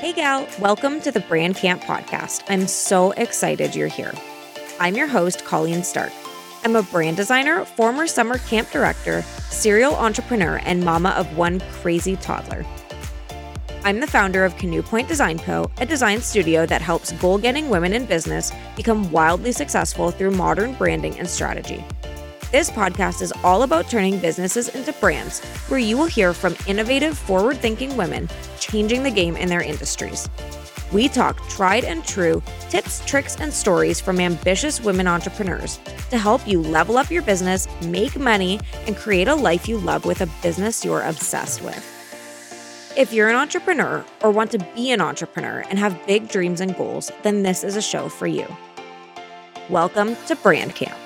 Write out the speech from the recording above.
Hey, gal, welcome to the Brand Camp podcast. I'm so excited you're here. I'm your host, Colleen Stark. I'm a brand designer, former summer camp director, serial entrepreneur, and mama of one crazy toddler. I'm the founder of Canoe Point Design Co., a design studio that helps goal getting women in business become wildly successful through modern branding and strategy. This podcast is all about turning businesses into brands, where you will hear from innovative, forward thinking women changing the game in their industries. We talk tried and true tips, tricks, and stories from ambitious women entrepreneurs to help you level up your business, make money, and create a life you love with a business you're obsessed with. If you're an entrepreneur or want to be an entrepreneur and have big dreams and goals, then this is a show for you. Welcome to Brand Camp.